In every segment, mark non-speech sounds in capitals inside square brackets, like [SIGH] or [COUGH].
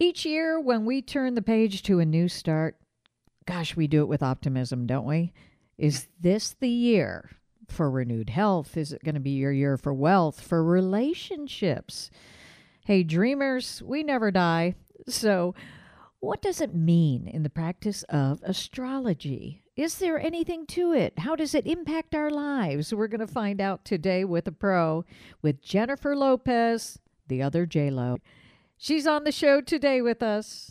Each year, when we turn the page to a new start, gosh, we do it with optimism, don't we? Is this the year for renewed health? Is it going to be your year for wealth, for relationships? Hey, dreamers, we never die. So, what does it mean in the practice of astrology? Is there anything to it? How does it impact our lives? We're going to find out today with a pro, with Jennifer Lopez, the other J Lo. She's on the show today with us.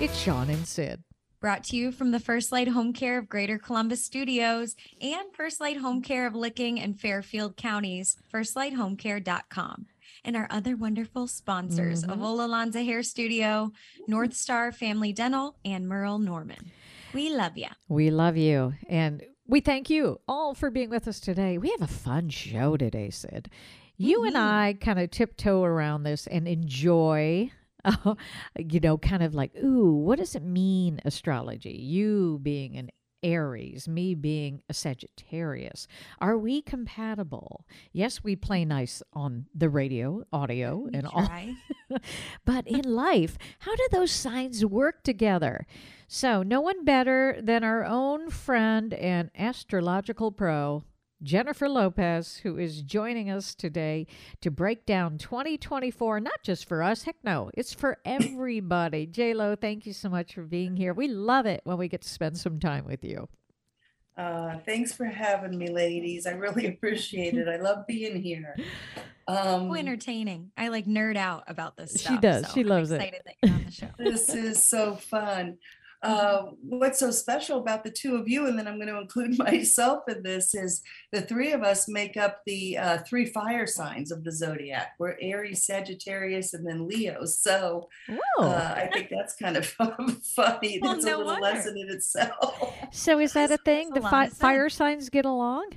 It's Sean and Sid. Brought to you from the First Light Home Care of Greater Columbus Studios and First Light Home Care of Licking and Fairfield Counties, firstlighthomecare.com and our other wonderful sponsors mm-hmm. of Ola Hair Studio, North Star Family Dental, and Merle Norman. We love you. We love you. And we thank you all for being with us today. We have a fun show today, Sid. You mm-hmm. and I kind of tiptoe around this and enjoy [LAUGHS] you know, kind of like, ooh, what does it mean, astrology? You being an Aries, me being a Sagittarius. Are we compatible? Yes, we play nice on the radio, audio, uh, we and try. all. [LAUGHS] but in life, how do those signs work together? So, no one better than our own friend and astrological pro, Jennifer Lopez, who is joining us today to break down 2024, not just for us. Heck no, it's for [COUGHS] everybody. J Lo, thank you so much for being here. We love it when we get to spend some time with you. Uh, thanks for having me, ladies. I really [LAUGHS] appreciate it. I love being here. Um, so entertaining. I like nerd out about this. Stuff, she does. So she loves it. That you're on the show. [LAUGHS] This is so fun. Uh, what's so special about the two of you, and then I'm going to include [LAUGHS] myself in this, is the three of us make up the uh, three fire signs of the zodiac. We're Aries, Sagittarius, and then Leo. So uh, I think that's kind of [LAUGHS] funny. Well, that's no a little wonder. lesson in itself. So is that a thing? The fi- fire signs get along?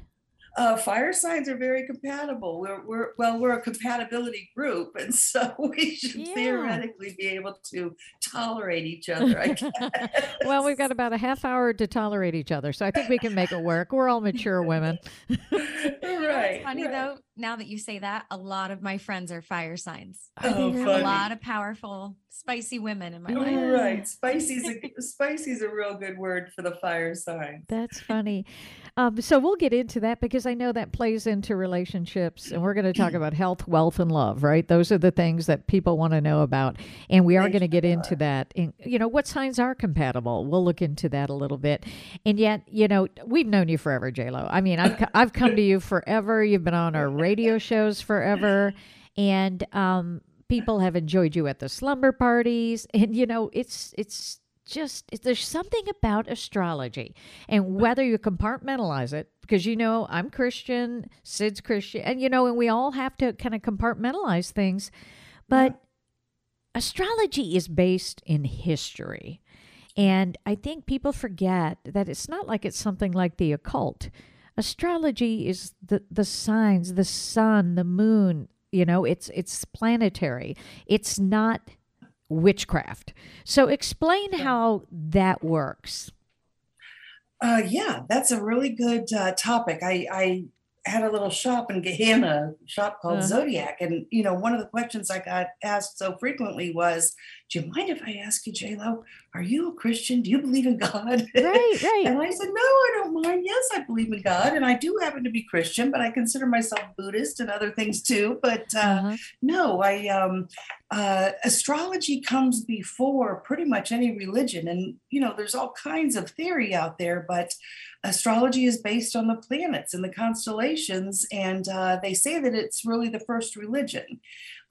Uh, fire signs are very compatible. We're, we're well, we're a compatibility group, [LAUGHS] and so we should yeah. theoretically be able to tolerate each other. I [LAUGHS] guess. well, we've got about a half hour to tolerate each other, so I think we can make it work. We're all mature women. [LAUGHS] right. It's funny right. though. Now that you say that, a lot of my friends are fire signs. Oh, a lot of powerful, spicy women in my life. Right. Spicy's a spicy's a real good word for the fire sign. That's funny. Um, so we'll get into that because I know that plays into relationships, and we're going to talk about health, wealth, and love. Right? Those are the things that people want to know about, and we are going to get into that. And you know, what signs are compatible? We'll look into that a little bit. And yet, you know, we've known you forever, J Lo. I mean, I've I've come to you forever. You've been on our radio shows forever, and um, people have enjoyed you at the slumber parties, and you know, it's it's just there's something about astrology and whether you compartmentalize it because you know I'm Christian, Sid's Christian, and you know, and we all have to kind of compartmentalize things, but yeah. astrology is based in history. And I think people forget that it's not like it's something like the occult. Astrology is the the signs, the sun, the moon, you know, it's it's planetary. It's not witchcraft. So explain how that works. Uh, yeah, that's a really good uh, topic. I, I had a little shop in Gahanna, shop called uh-huh. Zodiac. And, you know, one of the questions I got asked so frequently was, do you mind if I ask you, J-Lo, are you a Christian? Do you believe in God? Right, right. and I said, no, I don't mind. Yes, I believe in God. And I do happen to be Christian, but I consider myself Buddhist and other things too. But uh, uh-huh. no, I, um, uh, astrology comes before pretty much any religion. And, you know, there's all kinds of theory out there, but astrology is based on the planets and the constellations, and uh, they say that it's really the first religion.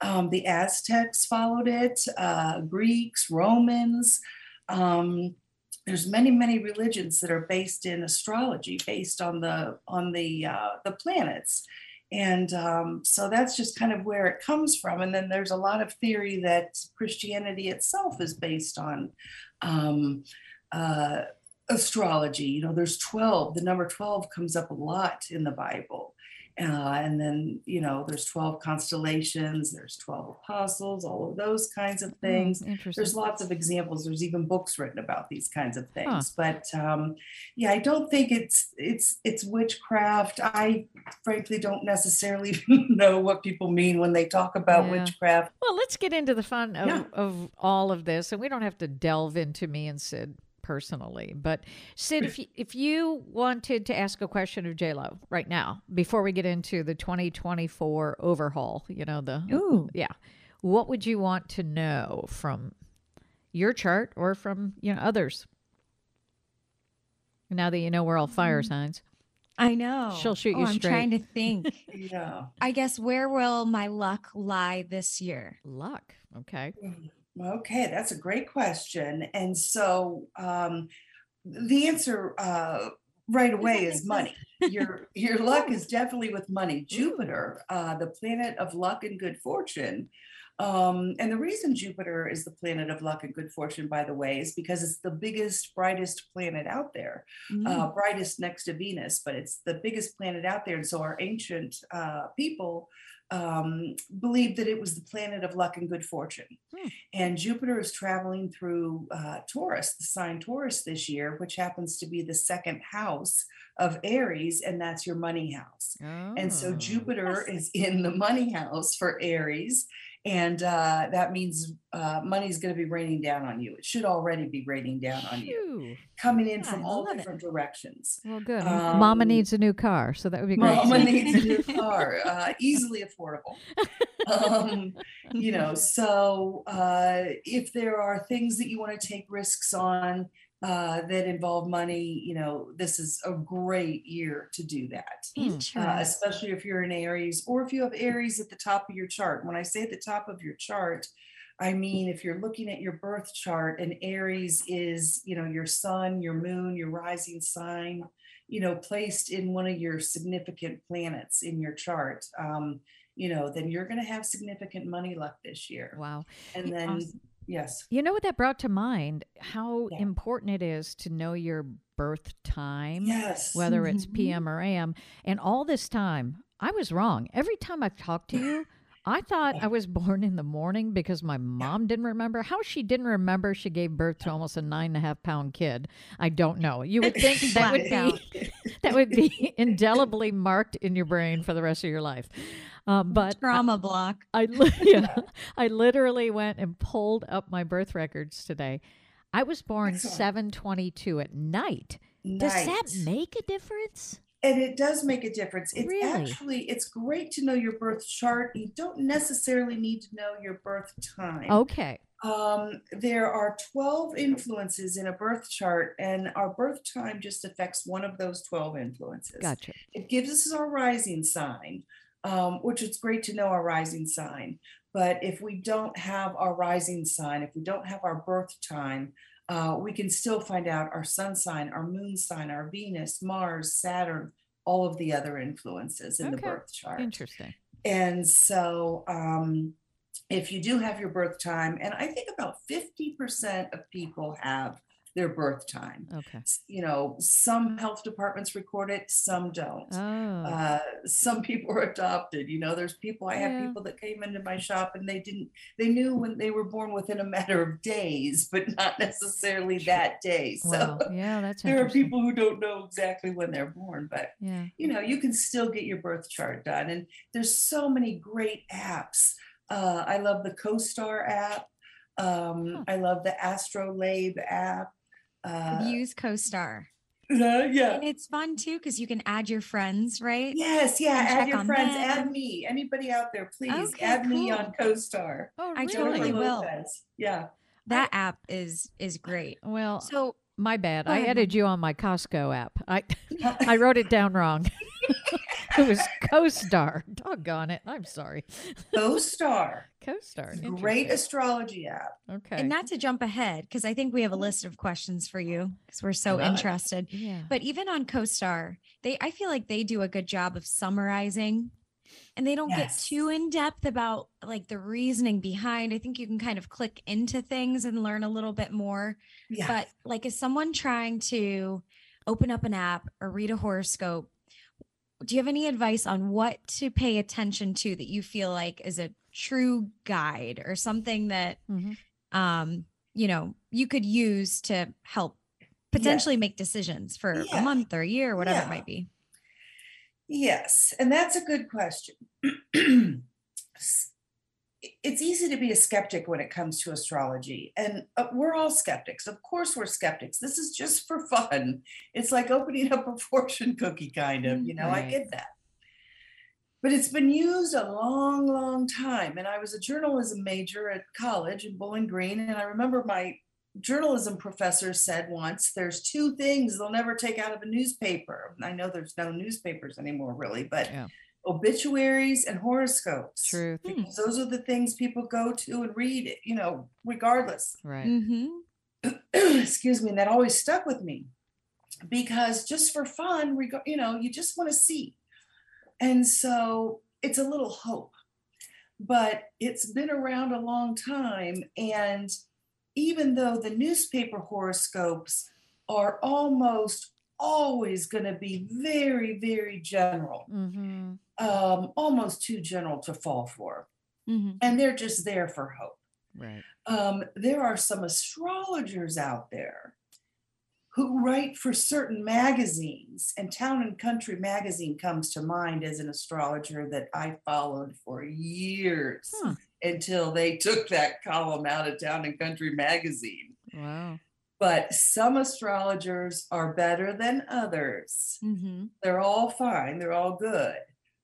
Um, the Aztecs followed it, uh, Greeks, Romans. Um, there's many, many religions that are based in astrology, based on the on the uh, the planets, and um, so that's just kind of where it comes from. And then there's a lot of theory that Christianity itself is based on um, uh, astrology. You know, there's 12, the number 12 comes up a lot in the Bible. Uh, and then, you know, there's 12 constellations, there's 12 apostles, all of those kinds of things. Mm, interesting. There's lots of examples. There's even books written about these kinds of things. But um, yeah, I don't think it's it's it's witchcraft. I frankly don't necessarily [LAUGHS] know what people mean when they talk about Yeah. witchcraft. Well, let's get into the fun of, Yeah. of all of this, and we don't have to delve into me and Sid personally. But Sid, if you, if you wanted to ask a question of J Lo right now, before we get into the 2024 overhaul, you know the Ooh. yeah, what would you want to know from your chart or from you know others? Now that you know we're all fire mm. signs, I know. She'll shoot Oh, you I'm straight. trying to think. [LAUGHS] Yeah. I guess where will my luck lie this year? luck. Okay. Hmm. Okay, that's a great question. And so um, the answer uh, right away is money. Your [LAUGHS] your luck is definitely with money. Jupiter, uh, the planet of luck and good fortune. Um, and the reason Jupiter is the planet of luck and good fortune, by the way, is because it's the biggest, brightest planet out there. uh, Mm. brightest next to Venus, but it's the biggest planet out there. And so our ancient uh, people um, believed that it was the planet of luck and good fortune. Hmm. And Jupiter is traveling through uh, Taurus, the sign Taurus this year, which happens to be the second house of Aries, and that's your money house. And so Oh. Jupiter is in the money house for Aries. And uh, that means uh, money is going to be raining down on you. It should already be raining down on you coming in Yeah, from all love it. different directions. Well, good. Mama Um, needs a new car, so that would be great. Mama [LAUGHS] needs a new car, uh, easily affordable. Um, you know, so uh, if there are things that you want to take risks on uh, that involve money, you know, this is a great year to do that. Uh, especially if you're in Aries or if you have Aries at the top of your chart. When I say at the top of your chart, I mean if you're looking at your birth chart and Aries is, you know, your sun, your moon, your rising sign, you know, placed in one of your significant planets in your chart, um, you know, then you're going to have significant money luck this year. Wow. And then, awesome. Yes, You know what that brought to mind? How Yeah. important it is to know your birth time, yes, whether it's. Mm-hmm. PM or AM. And all this time, I was wrong. Every time I've talked to you, I thought I was [LAUGHS] born in the morning because my mom didn't remember. How she didn't remember she gave birth to almost a nine and a half pound kid, I don't know. You would think [LAUGHS] that would be [LAUGHS] that would be indelibly marked in your brain for the rest of your life. Um, but I- Trauma block. [LAUGHS] I [LAUGHS] yeah, I literally went and pulled up my birth records today. I was born [LAUGHS] 722 at night. Does that make a difference? And it does make a difference. It's Really? actually it's great to know your birth chart. You don't necessarily need to know your birth time. Okay. Um, there are 12 influences in a birth chart, and our birth time just affects one of those 12 influences. Gotcha. It gives us our rising sign, um, which it's great to know our rising sign. But if we don't have our rising sign, if we don't have our birth time, uh, we can still find out our sun sign, our moon sign, our Venus, Mars, Saturn, all of the other influences in the birth chart. Interesting. And so, um, if you do have your birth time, and I think about 50% of people have their birth time. Okay. You know, some health departments record it, some don't. Oh. Uh, some people are [LAUGHS] adopted. You know, there's people, I have Yeah. people that came into my shop and they didn't, they knew when they were born within a matter of days, but not necessarily that day. So wow. Yeah, that's [LAUGHS] there are people who don't know exactly when they're born, but Yeah. you know, you can still get your birth chart done. And there's so many great apps. Uh, I love the CoStar app. Um, Huh. I love the Astrolabe app. I've Uh, used CoStar. uh, yeah. And it's fun too because you can add your friends, right? Yes, yeah. And Add your on friends. Add me. Anybody out there, please Okay, add me cool. on CoStar. Oh, I totally will. Yeah. That app is is great. Well, So my bad. I added you on my Costco app. I [LAUGHS] I wrote it down wrong. [LAUGHS] [LAUGHS] it was CoStar. Doggone it. I'm sorry. CoStar. CoStar. Great astrology app. Okay. and not to jump ahead because I think we have a list of questions for you because we're so love it. interested. yeah. But even on CoStar, they I feel like they do a good job of summarizing and they don't Yes. get too in depth about like the reasoning behind. I think you can kind of click into things and learn a little bit more. Yeah. But like is someone trying to open up an app or read a horoscope? Do you have any advice on what to pay attention to that you feel like is a true guide or something that Mhm. um you know you could use to help potentially make decisions for Yeah. a month or a year, or whatever Yeah. it might be. Yes, and that's a good question. [CLEARS THROAT] It's easy to be a skeptic when it comes to astrology, and uh, we're all skeptics. Of course, we're skeptics. This is just for [LAUGHS] fun. It's like opening up a [LAUGHS] fortune cookie, kind of. You know, I Right. get that. But it's been used a long, long time. And I was a journalism major at college in Bowling Green, and I remember my journalism professor said once there's two things they'll never take out of a newspaper. I know there's no newspapers anymore, really, but Yeah. Obituaries and horoscopes. Truth. Hmm. Because those are the things people go to and read, you know, regardless. Right. Mm-hmm. [CLEARS THROAT] Excuse me. And that always stuck with me because just for fun, reg- you know, you just want to see. And so it's a little hope, but it's been around a long time. And even though the newspaper horoscopes are almost always going to be very, very general, Mm-hmm. Um, almost too general to fall for, Mm-hmm. and they're just there for hope. Right. Um, there are some astrologers out there who write for certain magazines, and Town and Country magazine comes to mind as an astrologer that I followed for years Hmm. until they took that column out of Town and Country magazine. Wow. But some astrologers are better than others. Mm-hmm. They're all fine, they're all good,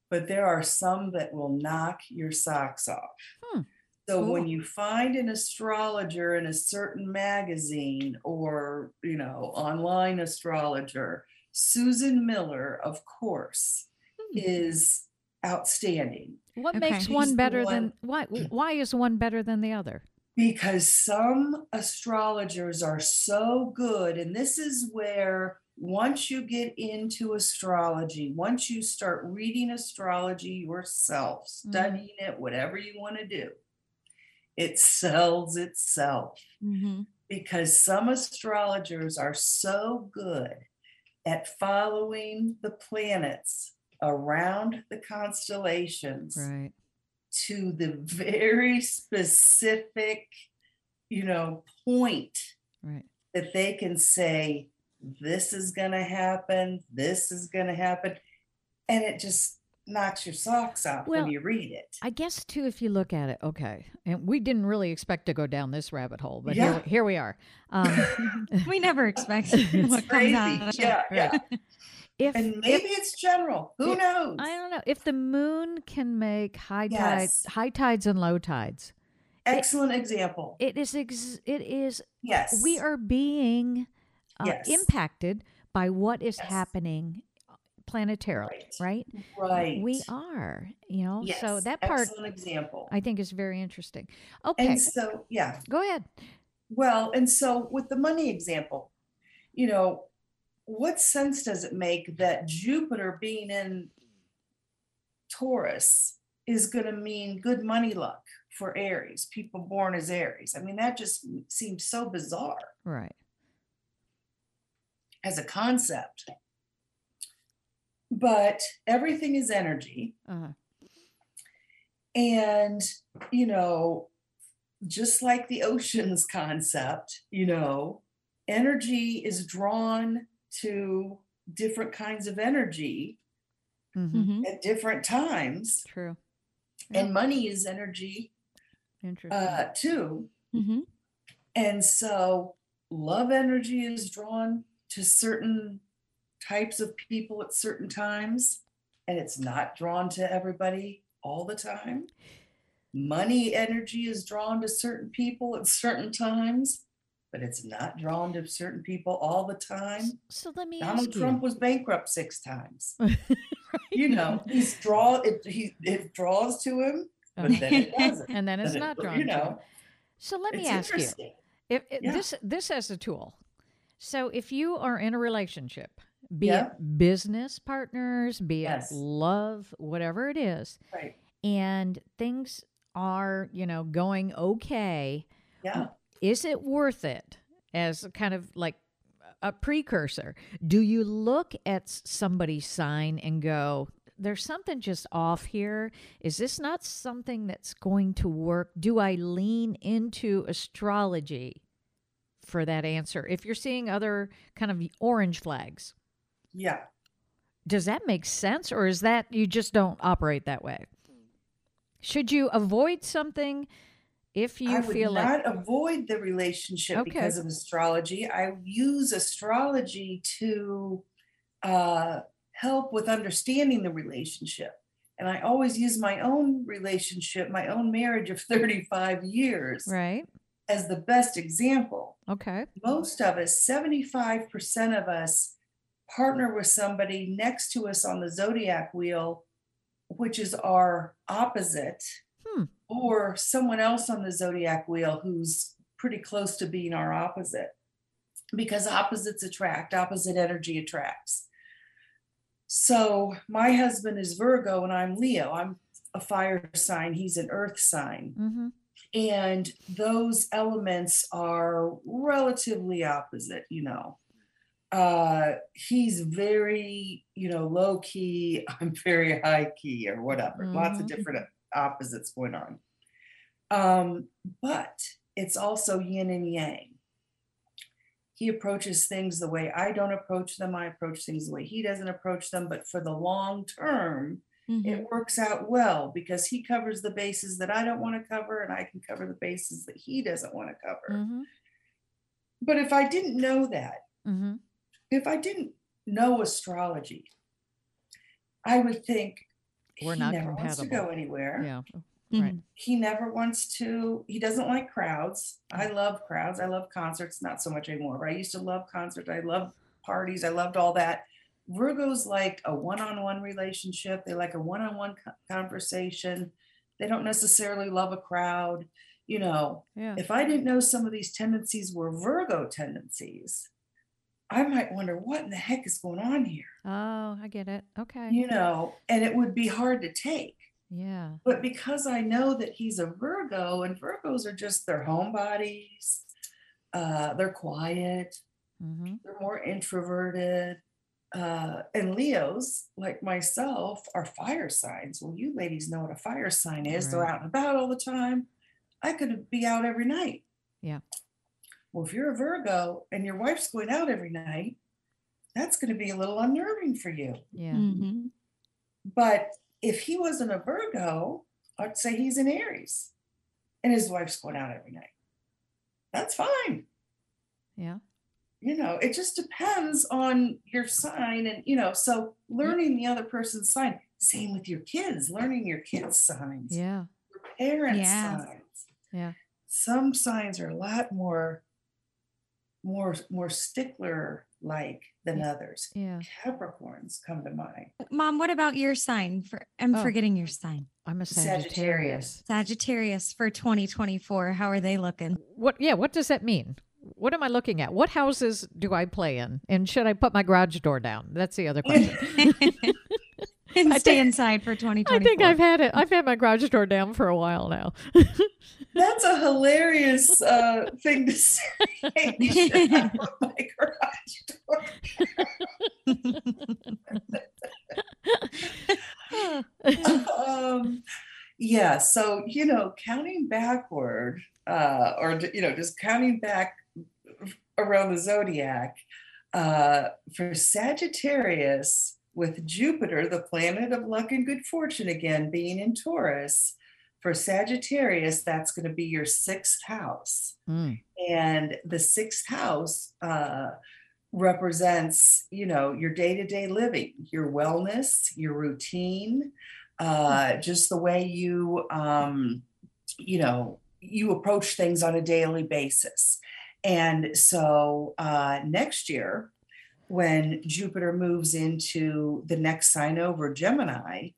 but there are some that will knock your socks off. Hmm, So cool. when you find an astrologer in a certain magazine or, you know, online astrologer, Susan Miller, of course, Hmm. is outstanding What Okay. makes one the better one- than [CLEARS THROAT] why? Why is one better than the other? because some astrologers are so good and this is where once you get into astrology once you start reading astrology yourself Mhm. studying it whatever you want to do it sells itself Mm-hmm. because some astrologers are so good at following the planets around the constellations Right. to the very specific, you know, point Right. that they can say, this is going to happen, this is going to happen. And it just knocks your socks off Well, when you read it. I guess too, if you look at it, okay, and we didn't really expect to go down this rabbit hole, but Yeah. here, here we are. Um, [LAUGHS] We never expect [LAUGHS] It's what comes out. of it. Yeah, yeah. if And maybe it's general. Who if- knows? I don't know if the moon can make high tides, high tides and low tides, Excellent example. it is ex- it is Yes. we are being uh, Yes. impacted by what is Yes. happening planetarily, right? right. We are, you know. Yes. So that part Excellent example. I think is very interesting. Okay, And so, yeah. go ahead. Well, and so with the money example, you know, what sense does it make that Jupiter being in Taurus is going to mean good money luck for Aries, people born as Aries? I mean, that just seems so bizarre Right. As a concept. But everything is energy. Uh-huh. And, you know, just like the oceans [LAUGHS] concept, you know, energy is drawn to different kinds of energy mhm, Mhm. at different times. True. Yeah. And money is energy Interesting. uh, too. Mhm. And so love energy is drawn to certain types of people at certain times, and it's not drawn to everybody all the time. Money energy is drawn to certain people at certain times, but it's not drawn to certain people all the time. so let me Donald Trump you. was bankrupt six times. [LAUGHS] Right. You know, he's draw it he it draws to him, but then it doesn't. [LAUGHS] and then it's Then it- not drawn you to know, him. So let me ask you. If, if Yeah. this this as a tool. So if you are in a relationship, be Yeah. it business partners, be Yes. it love, whatever it is, Right. and things are, you know, going okay, Yeah. is it worth it as kind of like a precursor. Do you look at somebody's sign and go, there's something just off here. Is this not something that's going to work? Do I lean into astrology for that answer? If you're seeing other kind of orange flags. Yeah. Does that make sense or is that you just don't operate that way? Should you avoid something if you feel like. I would feel not avoid the relationship Okay. because of astrology. I use astrology to uh, help with understanding the relationship. And I always use my own relationship, my own marriage of [LAUGHS] 35 years right? As the best example. Okay. Most of us, 75% of us, partner with somebody next to us on the zodiac wheel, which is our opposite, Hmm. or someone else on the zodiac wheel who's pretty close to being our opposite. Because opposites attract, opposite energy attracts. So my husband is Virgo and I'm Leo. I'm a fire sign, he's an earth sign Mm-hmm. And those elements are relatively opposite you know. Uh he's very you know low key [LAUGHS] i'm very high key or whatever. Lots of Mhm. different opposites going on. Um but it's also yin and yang. He approaches things the way i don't approach them. I approach things the way he doesn't approach them. But for the long term Mhm. it works out well because he covers the bases that I don't want to cover and I can cover the bases that he doesn't want to cover. Mm-hmm. But if I didn't know that, Mm-hmm. if I didn't know astrology, I would think We're he not never wants to go anywhere. Yeah. Mhm. Right. He never wants to, he doesn't like crowds. I love crowds. I love concerts, not so much anymore, but I used to love concerts. I love parties. I loved all that. Virgos like a one on one relationship, they like a one on one conversation. They don't necessarily love a crowd. You know, Yeah. if I didn't know some of these tendencies were Virgo tendencies, I might wonder what in the heck is going on here, Oh, I get it. Okay. you know, and it would be hard to take. Yeah. But because I know that he's a Virgo and Virgos are just their homebodies, uh, they're quiet, Mm-hmm. they're more introverted. Uh, and Leos, like myself, are fire signs. Well, you ladies know what a fire sign is. They're out and about all the time. I could be out every night. Yeah. Well, if you're a Virgo and your wife's going out every night, that's going to be a little unnerving for you. Yeah. Mhm. But if he wasn't a Virgo, I'd say he's an Aries and his wife's going out every night. That's fine. Yeah. You know, it just depends on your sign. And, you know, so learning the other person's sign, same with your kids, learning your kids' signs, Yeah. your parents' Yeah. signs. Yeah. Some signs are a lot more, more, more stickler like than others. Yeah. Capricorns come to mind. Mom, what about your sign? For I'm Oh. forgetting your sign. I'm a Sagittarius. Sagittarius. Sagittarius for 2024. How are they looking? What? Yeah. What does that mean? What am I looking at? What houses do I play in? And should I put my garage door down? That's the other question. [LAUGHS] and I stay think- inside for 2024. I think I've had it. I've had my garage door down for a while now. That's a hilarious uh, thing to say. I put my garage door? um, yeah, so you know, counting backward, uh, or you know, just counting back around the zodiac uh, for Sagittarius with Jupiter, the planet of luck and good fortune, again being in Taurus. For Sagittarius, that's going to be your sixth house. Mm. And the sixth house uh, represents, you know, your day to day living, your wellness, your routine, uh, just the way you, um, you know, you approach things on a daily basis. And so uh, next year, when Jupiter moves into the next sign over, Gemini,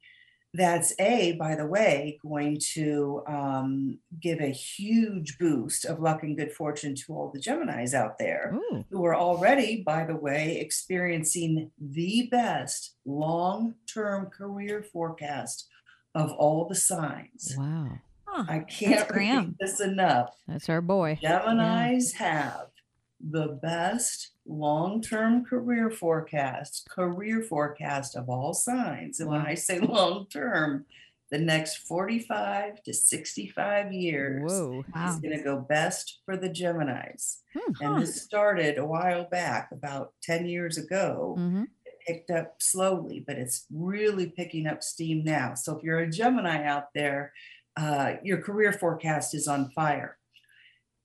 that's a by the way going to um, give a huge boost of luck and good fortune to all the geminis out there Ooh. who are already by the way experiencing the best long-term career forecast of all the signs Wow. Huh, i can't repeat this enough That's our boy. geminis have the best long term career forecast, career forecast of all signs. And when I say [LAUGHS] long term, the next 45 to 65 years Whoa. Wow. is going to go best for the Geminis. Hmm. And this started a while back, about 10 years ago. hmm It picked up slowly, but it's really picking up steam now. So if you're a Gemini out there, uh, your career forecast is on fire.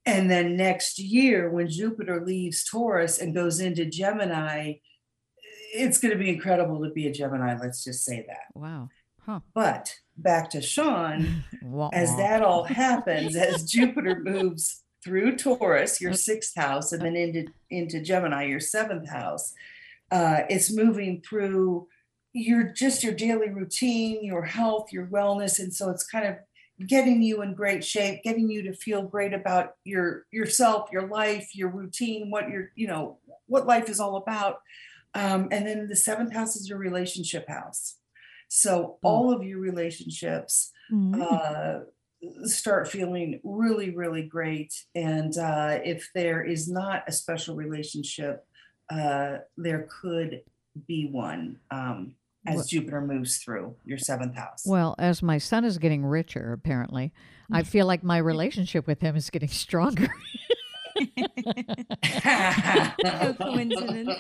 And then next year, when Jupiter leaves Taurus and goes into Gemini, it's going to be incredible to be a Gemini. Let's just say that. Wow. Huh. But back to Sean, [LAUGHS] as that all happens, as Jupiter moves through Taurus, your sixth house, and then into into Gemini, your seventh house, uh, it's moving through your just your daily routine, your health, your wellness, and so it's kind of getting you in great shape, getting you to feel great about your yourself, your life, your routine, what your you know what life is all about. Um, and then the seventh house is your relationship house. So Mm. all of your relationships Mm. uh, start feeling really, really great. And uh, if there is not a special relationship, uh, there could be one um, as Well- Jupiter moves through your seventh house. Well, as my son is getting richer, apparently, I mm. feel like my relationship with him is getting stronger. [LAUGHS] No [LAUGHS] coincidence.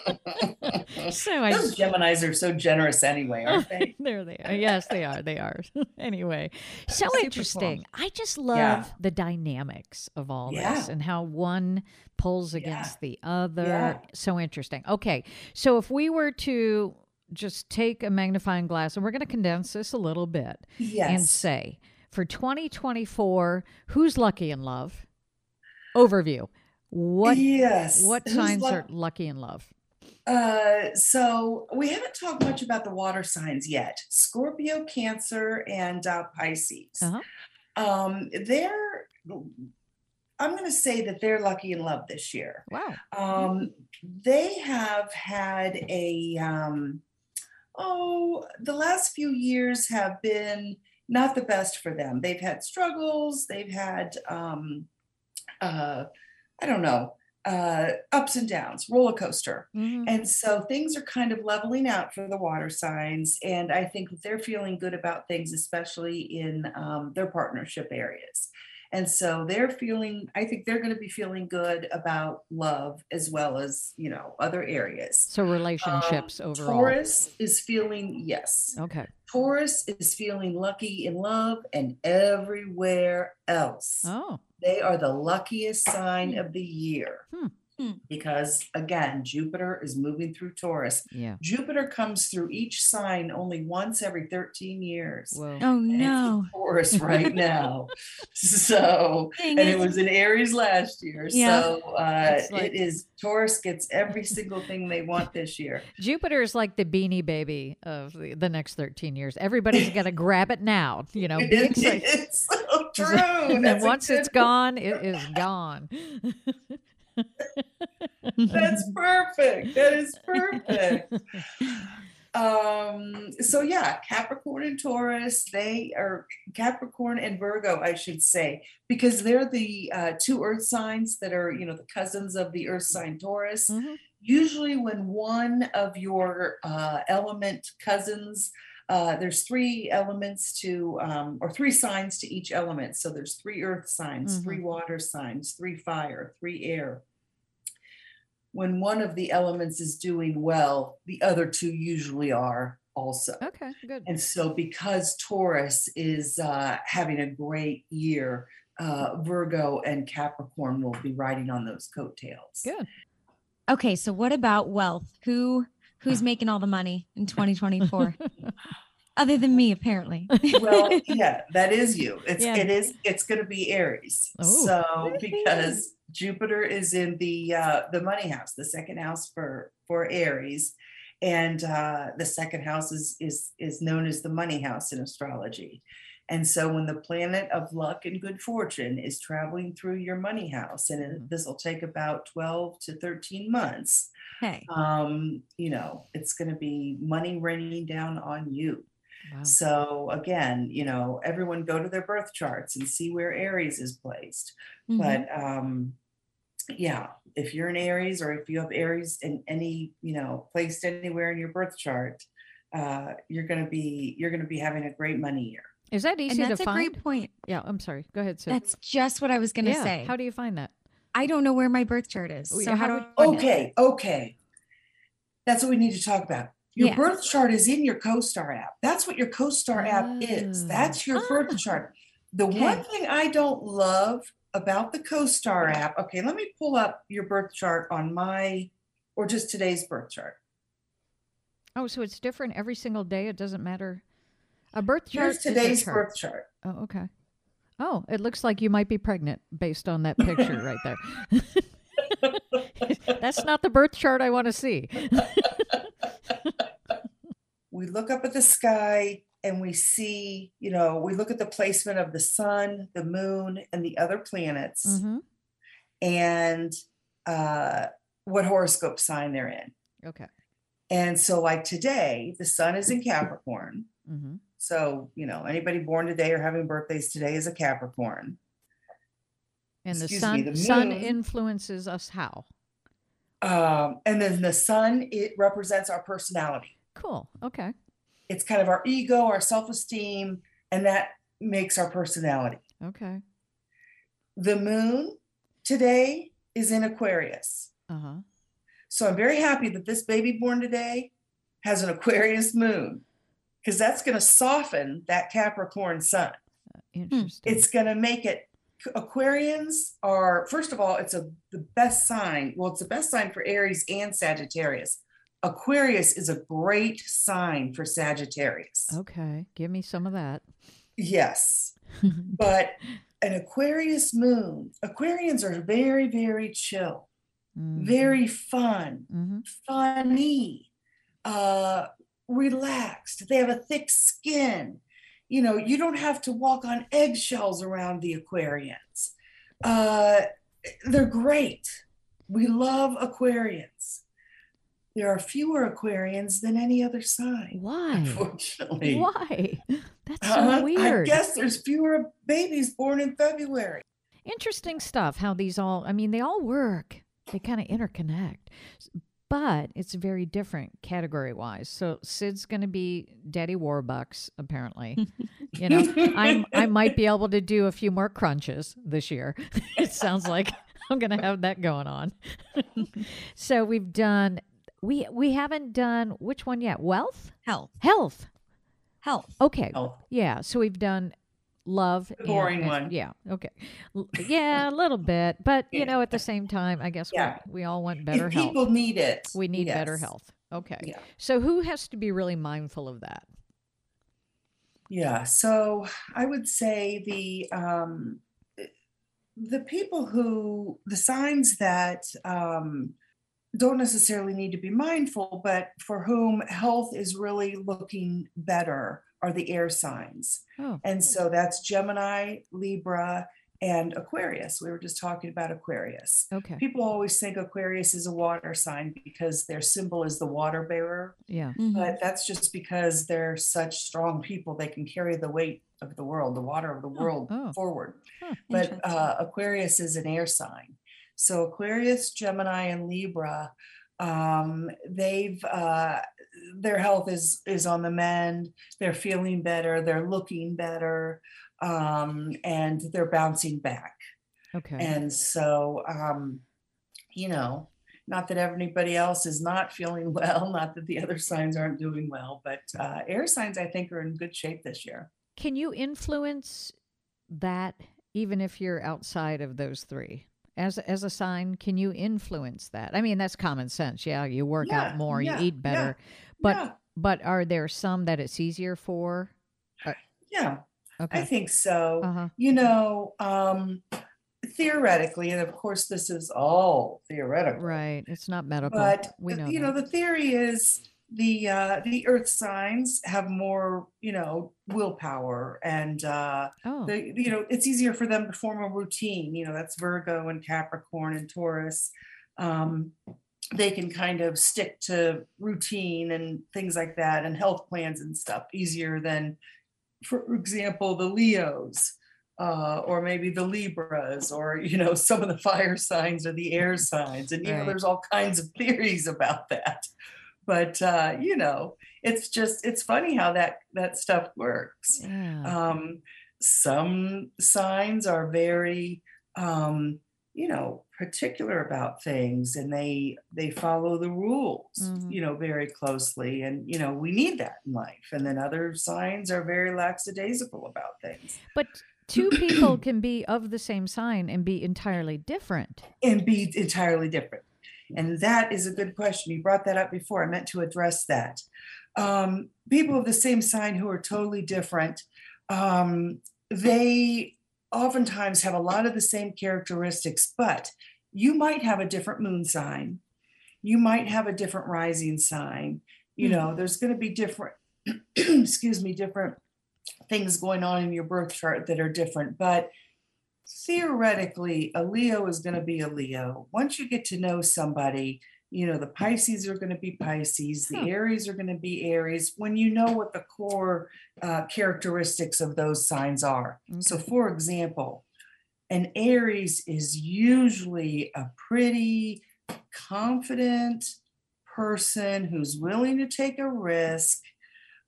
so I Those Geminis are so generous anyway, [LAUGHS] aren't they? there they are. Yes, they are. They are. anyway, so Super interesting. I just love Yeah. the dynamics of all this and how one pulls Yeah. against the other. Yeah. So interesting. Okay, so if we were to just take a magnifying glass and we're going to condense this a little bit yes. and say for 2024, who's lucky in love? Overview. What yes. what Who's signs luck- are lucky in love? Uh, so we haven't talked much about the water signs yet. Scorpio, Cancer, and uh, Pisces. Uh-huh. Um, they're. I'm going to say that they're lucky in love this year. Wow. Um, they have had a. Um, oh, the last few years have been not the best for them. They've had struggles. They've had. Um, uh, I don't know. Uh, ups and downs, roller coaster. Mhm. And so things are kind of leveling out for the water signs. And I think they're feeling good about things, especially in um, their partnership areas. And so they're feeling, I think they're going to be feeling good about love as well as, you know, other areas. So relationships Um, overall. Taurus is feeling, yes, Okay. Taurus is feeling lucky in love and everywhere else Oh. they are the luckiest sign of the year. Hmm. Hmm. Because again, Jupiter is moving through Taurus. Yeah. Jupiter comes through each sign only once every 13 years. Whoa. Oh and it's in no. Taurus [LAUGHS] right now. so, Dang and it. it was in Aries last year. Yeah. So uh, It's like- it is Taurus gets every single thing they want this year. [LAUGHS] Jupiter is like the beanie baby of the, the next 13 years. Everybody's got to [LAUGHS] grab it now, you know. It- excited. it's so true. and then That's a once it's gone, it is gone. That's [LAUGHS] perfect. That is perfect. [LAUGHS] um so yeah capricorn and taurus they are capricorn and virgo i should say because they're the uh, two earth signs that are you know the cousins of the earth sign taurus Mhm. usually when one of your uh, element cousins uh, there's three elements to um, or three signs to each element so there's three earth signs three water signs three fire three air when one of the elements is doing well the other two usually are also Okay, good. and so because taurus is uh, having a great year uh, virgo and capricorn will be riding on those coattails Good. Okay, so what about wealth? Who who's [LAUGHS] making all the money in 2024? [LAUGHS] Other than me, apparently. well [LAUGHS] yeah that is you it's Yeah. it is it's going to be aries Oh. so because jupiter is in the uh the money house the second house for for aries and uh the second house is is is known as the money house in astrology and so when the planet of luck and good fortune is traveling through your money house and it- this will take about 12 to 13 months Hey. um you know it's going to be money raining down on you Wow. so again, you know, everyone go to their birth charts and see where Aries is placed. Mhm. But um, yeah, if you're an Aries or if you have Aries in any, you know, placed anywhere in your birth chart, uh, you're gonna be you're gonna be having a great money year. Is that And easy to that's a find? great point. Yeah, I'm sorry. Go ahead, Sid. That's just what I was going to yeah. say. How do you find that? I don't know where my birth chart is. Oh, So yeah, how how do do I find it? Okay, okay. That's what we need to talk about. Your Yeah. birth chart is in your CoStar app. That's what your CoStar app is. Oh. That's your birth Ah. chart. The Okay. one thing I don't love about the CoStar app, okay, let me pull up your birth chart on my or just today's birth chart. Oh, so it's different every single day. It doesn't matter. A birth chart. Here's today's chart. birth chart. Oh, okay. Oh, it looks like you might be pregnant based on that picture [LAUGHS] right there. [LAUGHS] That's not the birth chart I want to see. [LAUGHS] Look up at the sky and we see, you know, we look at the placement of the sun, the moon, and the other planets. hmm and uh, what horoscope sign they're in. Okay. And so, like today, the sun is in Capricorn. hmm So, you know, anybody born today or having birthdays today is a Capricorn. And the Excuse sun me, the sun influences us how? Um, and then the sun, it represents our personality. Cool. Okay. It's kind of our ego, our self esteem, and that makes our personality. Okay. The moon today is in Aquarius. Uh huh. So I'm very happy that this baby born today has an Aquarius moon because that's going to soften that Capricorn sun. Interesting. It's going to make it Aquarians are first of all it's a the best sign. Well, it's the best sign for Aries and Sagittarius. Aquarius is a great sign for Sagittarius. okay. Give me some of that. Yes. [LAUGHS] But an Aquarius moon, Aquarians are very very chill, very fun. hmm funny, uh, relaxed. They have a thick skin. You know, you don't have to walk on eggshells around the Aquarians. Uh, they're great. We love Aquarians. There are fewer Aquarians than any other sign, Why? unfortunately. Why? [LAUGHS] That's so Uh, I guess there's fewer babies born in February. Interesting stuff. How these all. I mean, they all work. They kind of interconnect, but it's very different category wise. So Sid's going to be Daddy Warbucks, apparently. you know, I'm I might be able to do a few more crunches this year. [LAUGHS] it sounds like I'm going to have that going on. [LAUGHS] so we've done. We we haven't done which one yet? Wealth, Health. health. Health. Okay. Oh, Yeah, so we've done love. The boring and- one. Yeah. Okay. L- Yeah, a little bit, but you Yeah. know, at the same time, I guess Yeah. we, we all want better if health. people need it. We need better health. Okay. Yeah. So who has to be really mindful of that? Yeah, so I would say the um the people who the signs that um don't necessarily need to be mindful, but for whom health is really looking better are the air signs. Oh, And so that's Gemini, Libra, and Aquarius. We were just talking about Aquarius. okay. People always think Aquarius is a water sign because their symbol is the water bearer Yeah. Mhm. but that's just because they're such strong people they can carry the weight of the world the water of the world oh. forward Huh, but uh, aquarius is an air sign so aquarius gemini and libra um, they've uh, their health is is on the mend they're feeling better they're looking better um, and they're bouncing back Okay. and so, um, you know, not that everybody else is not feeling [LAUGHS] well, not that the other signs aren't doing well, but uh, air signs, I think, are in good shape this year. Can you influence that even if you're outside of those three? As as a sign, can you influence that? I mean, that's common sense. Yeah, you work Yeah, out more, yeah, you eat better. But yeah, but are there some that it's easier for? yeah, I think so. Uh-huh. You know, um, theoretically, and of course, this is all theoretical, Right. It's not medical. but we know you know, the theory is the uh, the Earth signs have more, you know, willpower and. Uh, oh, the, you know it's easier for them to form a routine you know that's virgo and capricorn and taurus um, they can kind of stick to routine and things like that and health plans and stuff easier than for example the leos uh, or maybe the Libras, or you know, some of the fire signs or the air signs, and you know, there's all kinds of theories about that. But uh, you know, it's just it's funny how that that stuff works. Yeah. Um, some signs are very, um, you know, particular about things, and they they follow the rules, Mhm. you know, very closely, and you know, we need that in life. And then other signs are very lackadaisical about things. but two people can be of the same sign and be entirely different. and be entirely different? And that is a good question. You brought that up before. I meant to address that. Um, people of the same sign who are totally different, um, they oftentimes have a lot of the same characteristics, but you might have a different moon sign. You might have a different rising sign. You know, there's going to be different, [CLEARS THROAT] excuse me, different things going on in your birth chart that are different. But theoretically, a Leo is going to be a Leo. Once you get to know somebody, you know, the Pisces are going to be Pisces, the Huh. Aries are going to be Aries, when you know what the core uh, characteristics of those signs are. So, for example, an Aries is usually a pretty confident person who's willing to take a risk,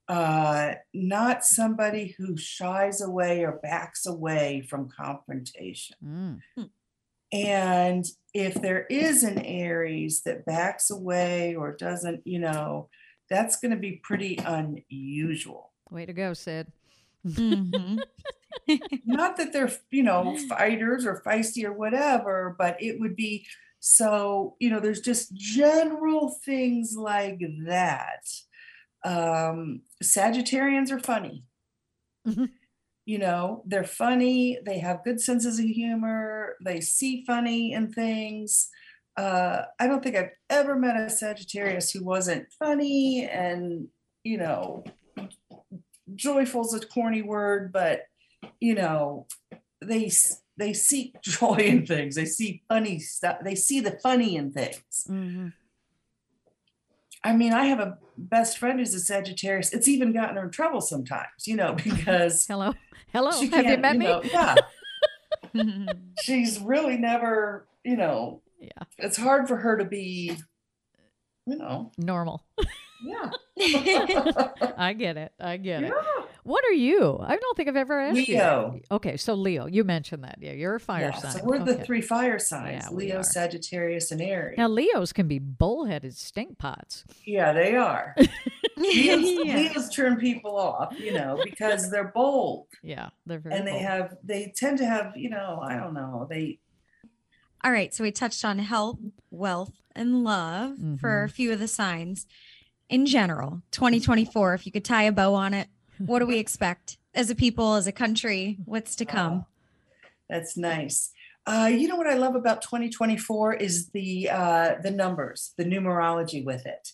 uh, not somebody who shies away or backs away from confrontation. Mm. And if there is an Aries that backs away or doesn't, you know, that's going to be pretty unusual. Way to go, Sid. Mhm. [LAUGHS] Not that they're, you know, [LAUGHS] fighters or feisty or whatever, but it would be so, you know, there's just general things like that. Um, Sagittarians are funny. Mhm. You know, they're funny, they have good senses of humor, they see funny in things. Uh, I don't think I've ever met a Sagittarius who wasn't funny and, you know, joyful is a corny word, but you know, they they seek [LAUGHS] joy in things. They see funny stuff. They see the funny in things. Mhm. I mean, I have a best friend who's a Sagittarius. It's even gotten her in trouble sometimes, you know, [LAUGHS] because Hello. Hello. Have you met me? know, yeah, [LAUGHS] she's really never, you know, Yeah. it's hard for her to be, you know, Normal. yeah. [LAUGHS] I get it. I get it. Yeah. What are you? I don't think I've ever asked Leo. you. Okay, so Leo, you mentioned that. Yeah, you're a fire Yeah, sign. So we're the three fire signs: Yeah, Leo, are. Sagittarius, and Aries. Now Leos can be bullheaded stink pots. yeah, they are. [LAUGHS] Leos, Yeah. Leos turn people off, you know, because they're bold Yeah, they're very and they bold. have they tend to have, you know, I don't know, they All right, so we touched on health, wealth, and love for a mm-hmm. few of the signs. In general, 2024, if you could tie a bow on it, what do we expect as a people, as a country? What's to come? that's nice. Uh, you know what I love about 2024 is the uh, the numbers, the numerology with it.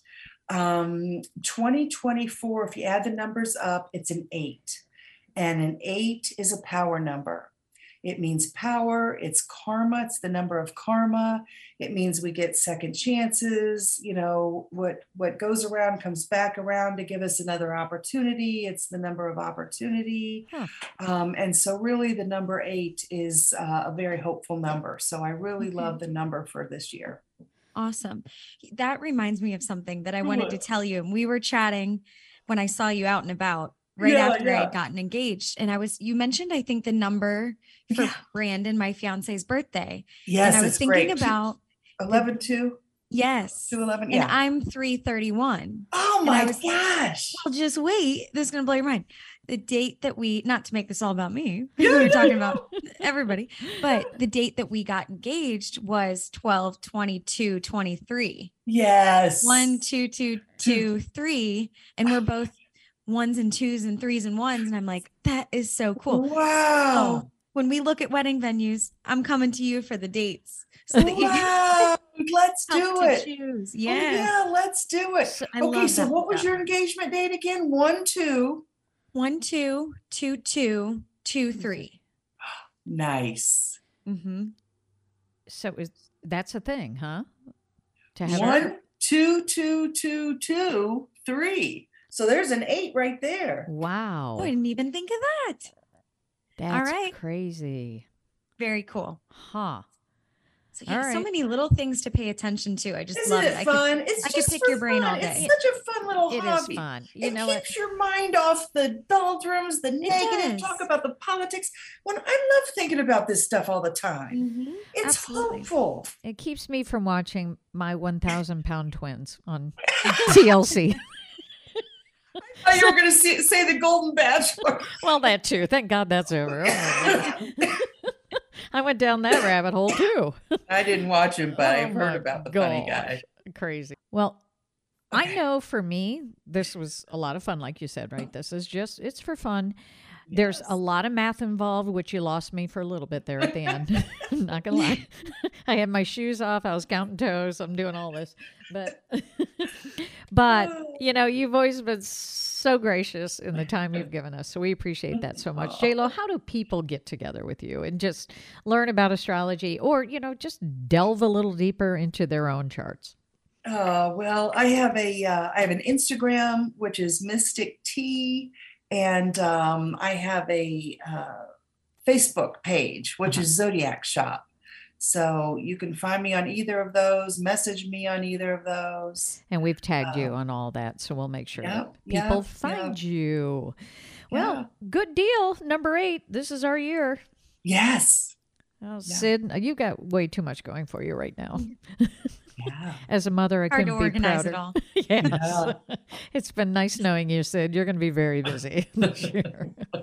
Um, 2024, if you add the numbers up, it's an eight, and an eight is a power number. It means power. It's karma. It's the number of karma. It means we get second chances. You know what what goes around comes back around to give us another opportunity. It's the number of opportunity. Huh. Um, and so, really, the number eight is uh, a very hopeful number. So, I really Okay. love the number for this year. Awesome. That reminds me of something that I wanted to tell you. And we were chatting when I saw you out and about right Yeah, after I yeah. had gotten engaged. And I was, you mentioned, I think, the number for Yeah. Brandon, my fiance's birthday. Yes, and I was thinking great. about, 11 2 yes. 11. And I'm 331. oh my was- gosh. Well, just wait. This is going to blow your mind. The date that we, not to make this all about me, [LAUGHS] we Yeah, were yeah, talking about everybody, but the date that we got engaged was 12 22 23. Yes. One, two, two, hmm. two, three. And we're both ones and twos and threes and ones. And I'm like, that is so cool. Wow. So when we look at wedding venues, I'm coming to you for the dates so that you can wow. Let's do it. choose. Oh, yeah, let's do it. So- I okay, love so that what was your engagement date again? One, two. One, two, two, two, two, three. [GASPS] Nice. Mm-hmm. So is that's a thing, huh? To have One, two, two, two, two, three. So there's an eight right there. Wow. Oh, I didn't even think of that. That's right. crazy. Very cool. Huh. So, yeah, All so many little things to pay attention to. I just Isn't love it it. I could- fun? it's I could just pick your brain all day. It's such a fun little It is hobby. fun. You it know what? keeps your mind off the doldrums, the negative talk about the politics. When I love thinking about this stuff all the time. Mhm. It's Absolutely. hopeful. It keeps me from watching my 1,000 pound twins on [LAUGHS] TLC. Oh, you were going to say the Golden Bachelor. [LAUGHS] well, that too. Thank God that's over. Oh. [LAUGHS] [LAUGHS] I went down that rabbit hole too. I didn't watch him, but Oh I've heard about the funny gosh. guy. Crazy. Well, I know for me, this was a lot of fun, like you said, right? This is just, it's for fun. There's a lot of math involved, which you lost me for a little bit there at the end. [LAUGHS] [LAUGHS] I'm Not gonna lie. [LAUGHS] I had my shoes off. I was counting toes. I'm doing all this, but, but [SIGHS] you know, you've always been so gracious in the time you've given us. So we appreciate that so much. J Lo, how do people get together with you and just learn about astrology, or you know, just delve a little deeper into their own charts? Uh, well, I have a uh, I have an Instagram which is Mystic Tea, and um, I have a uh, Facebook page which is Zodiac Shop. So you can find me on either of those. Message me on either of those. And we've tagged you Um, on all that, so we'll make sure that people yeah. find you. Well, Yeah. good deal. Number eight. This is our year. Yes. Oh, Yeah. Sid, you got way too much going for you right now. [LAUGHS] Yeah. As a mother, I Hard couldn't be organize prouder. it all. [LAUGHS] yes. [LAUGHS] it's been nice knowing you, Sid. You're going to be very busy [LAUGHS] this year. all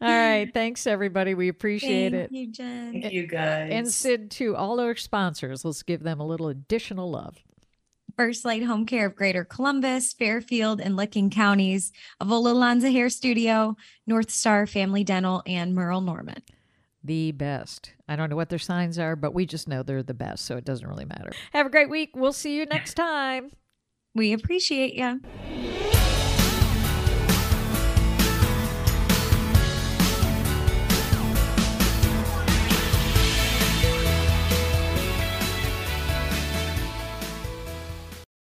right. Thanks, everybody. We appreciate Thank it. you, Jen. Thank you guys. And Sid, to all our sponsors, let's give them a little additional love. First Light Home Care of Greater Columbus, Fairfield, and Licking counties, Avola Lanza Hair Studio, North Star Family Dental, and Merle Norman. The best. I don't know what their signs are, but we just know they're the best, so it doesn't really matter. Have a great week. We'll see you next time. We appreciate you.